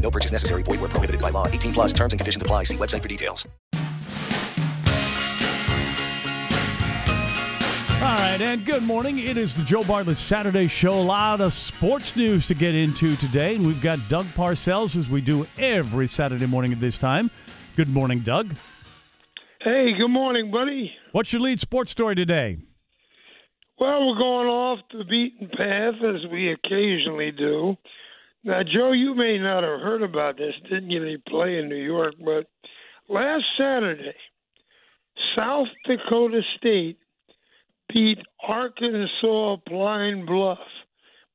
No purchase necessary. Void where prohibited by law. 18 plus terms and conditions apply. See website for details. All right, and good morning. It is the Joe Bartlett Saturday Show. A lot of sports news to get into today, and we've got Doug Parcells as we do every Saturday morning at this time. Good morning, Doug. Hey, good morning, buddy. What's your lead sports story today? Well, we're going off the beaten path as we occasionally do. Now, Joe, you may not have heard about this. Didn't get any play in New York, but last Saturday, South Dakota State beat Arkansas Blind Bluff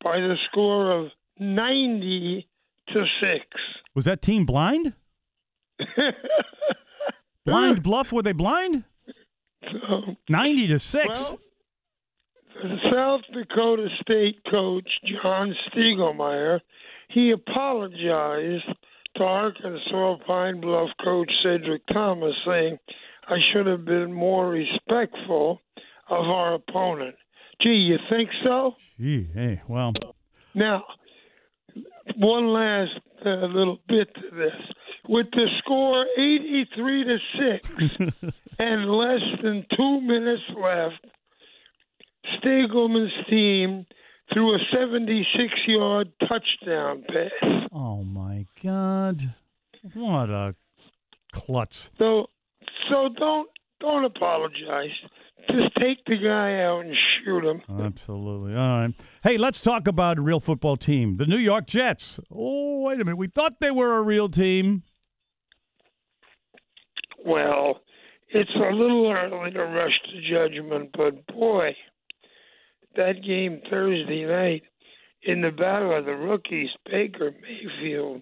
by the score of 90 to 6. Was that team blind? blind Bluff? Were they blind? So, 90 to 6. well, the South Dakota State coach, John Stiegelmeier, he apologized to Arkansas Pine Bluff coach Cedric Thomas, saying, I should have been more respectful of our opponent. Gee, you think so? Gee, hey, well, Now, one last uh, little bit to this. With the score 83 to 6 and less than two minutes left, Stiegelman's team threw a 76 yard touchdown pass. oh my God. What a klutz. So, so don't don't apologize. Just take the guy out and shoot him. Absolutely. All right. Hey, let's talk about a real football team. The New York Jets. Oh, wait a minute. We thought they were a real team. Well, it's a little early to rush to judgment, but boy, that game Thursday night in the battle of the rookies, Baker Mayfield,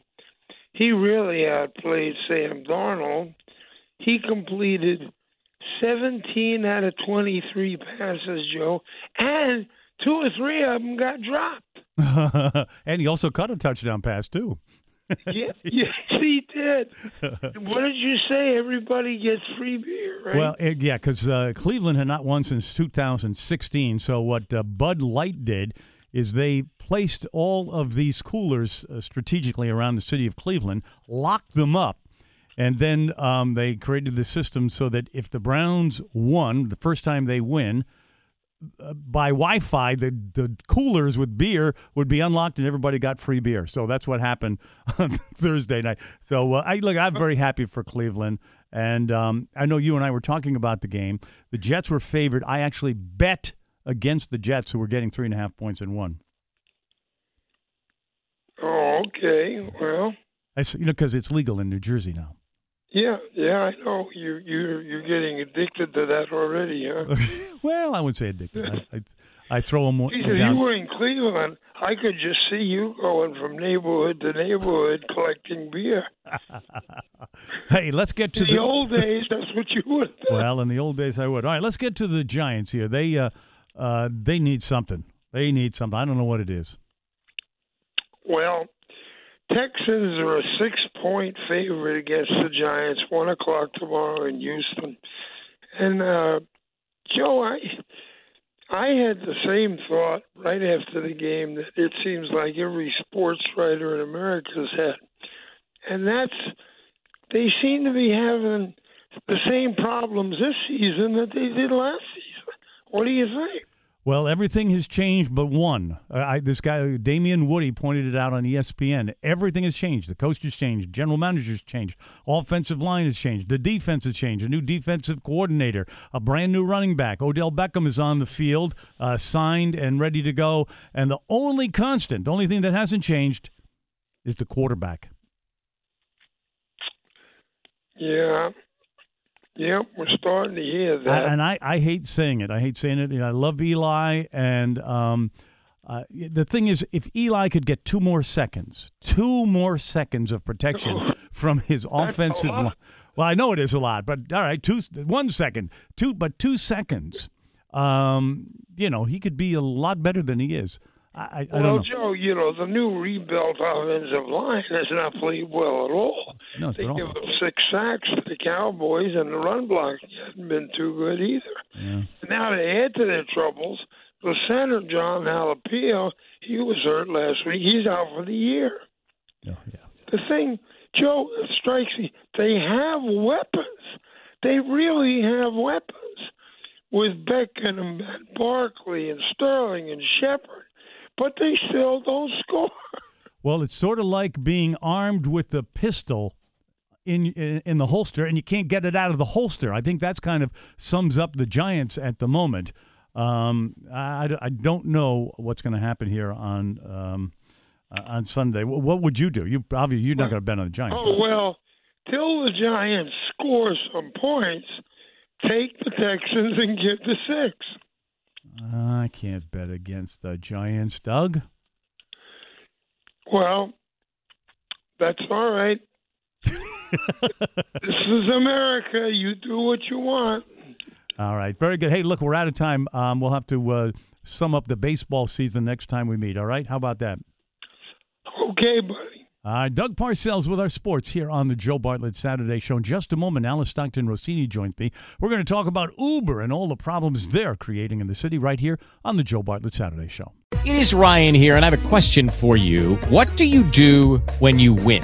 he really outplayed Sam Darnold. He completed 17 out of 23 passes, Joe, and two or three of them got dropped. and he also cut a touchdown pass, too. yeah, yes, he did. what did you say? Everybody gets free beer, right? Well, eh, yeah, because uh, Cleveland had not won since 2016. So what uh, Bud Light did is they placed all of these coolers uh, strategically around the city of Cleveland, locked them up, and then um, they created the system so that if the Browns won the first time they win. Uh, by Wi-Fi, the the coolers with beer would be unlocked, and everybody got free beer. So that's what happened on Thursday night. So uh, I look, I'm very happy for Cleveland, and um, I know you and I were talking about the game. The Jets were favored. I actually bet against the Jets, who were getting three and a half points and one. oh, okay. Well, I, you know, because it's legal in New Jersey now. Yeah, yeah, I know you you you're getting addicted to that already, huh? well, I wouldn't say addicted. I, I, I throw them if you were in Cleveland, I could just see you going from neighborhood to neighborhood collecting beer. Hey, let's get to In the old days, that's what you would. Well, in the old days, I would. All right, let's get to the Giants here. They uh, uh, they need something. They need something. I don't know what it is. Well, Texans are a six-point favorite against the Giants. One o'clock tomorrow in Houston, and uh, Joe, I I had the same thought right after the game that it seems like every sports writer in America's had, and that's they seem to be having the same problems this season that they did last season. What do you think? Well, everything has changed but one. Uh, I, this guy, Damien Woody, pointed it out on ESPN. Everything has changed. The coach has changed. General manager's changed. Offensive line has changed. The defense has changed. A new defensive coordinator. A brand new running back. Odell Beckham is on the field, uh, signed and ready to go. And the only constant, the only thing that hasn't changed, is the quarterback. Yeah. Yep, we're starting to hear that. And I, I hate saying it. I hate saying it. You know, I love Eli, and um, uh, the thing is, if Eli could get two more seconds, two more seconds of protection from his offensive line. Well, I know it is a lot, but all right, two one second, two but two seconds. Um, you know, he could be a lot better than he is. I, I, well. Joe, you know the new rebuilt offensive line has not played well at all. No, it's they give awful. up six sacks to the Cowboys, and the run block hasn't been too good either. Yeah. Now to add to their troubles, the center Jon Halapio, he was hurt last week. He's out for the year. Yeah, yeah. The thing, Joe, strikes me, they have weapons. They really have weapons with Beckham and Barkley and Sterling and Shepard, but they still don't score. Well, it's sort of like being armed with a pistol in, in in the holster, and you can't get it out of the holster. I think that's kind of sums up the Giants at the moment. Um, I, I don't know what's going to happen here on um, uh, on Sunday. What, what would you do? You obviously you're not going to bet on the Giants. Oh well, till the Giants score some points, take the Texans and get the six. I can't bet against the Giants, Doug. Well, that's all right. this is America. You do what you want. All right, very good. Hey, look, we're out of time. Um, we'll have to uh, sum up the baseball season next time we meet. All right, how about that? Okay, buddy. Uh, Doug Parcells with our sports here on the Joe Bartlett Saturday Show. In just a moment, Alice Stockton Rossini joins me. We're going to talk about Uber and all the problems they're creating in the city right here on the Joe Bartlett Saturday Show. It is Ryan here, and I have a question for you. What do you do when you win?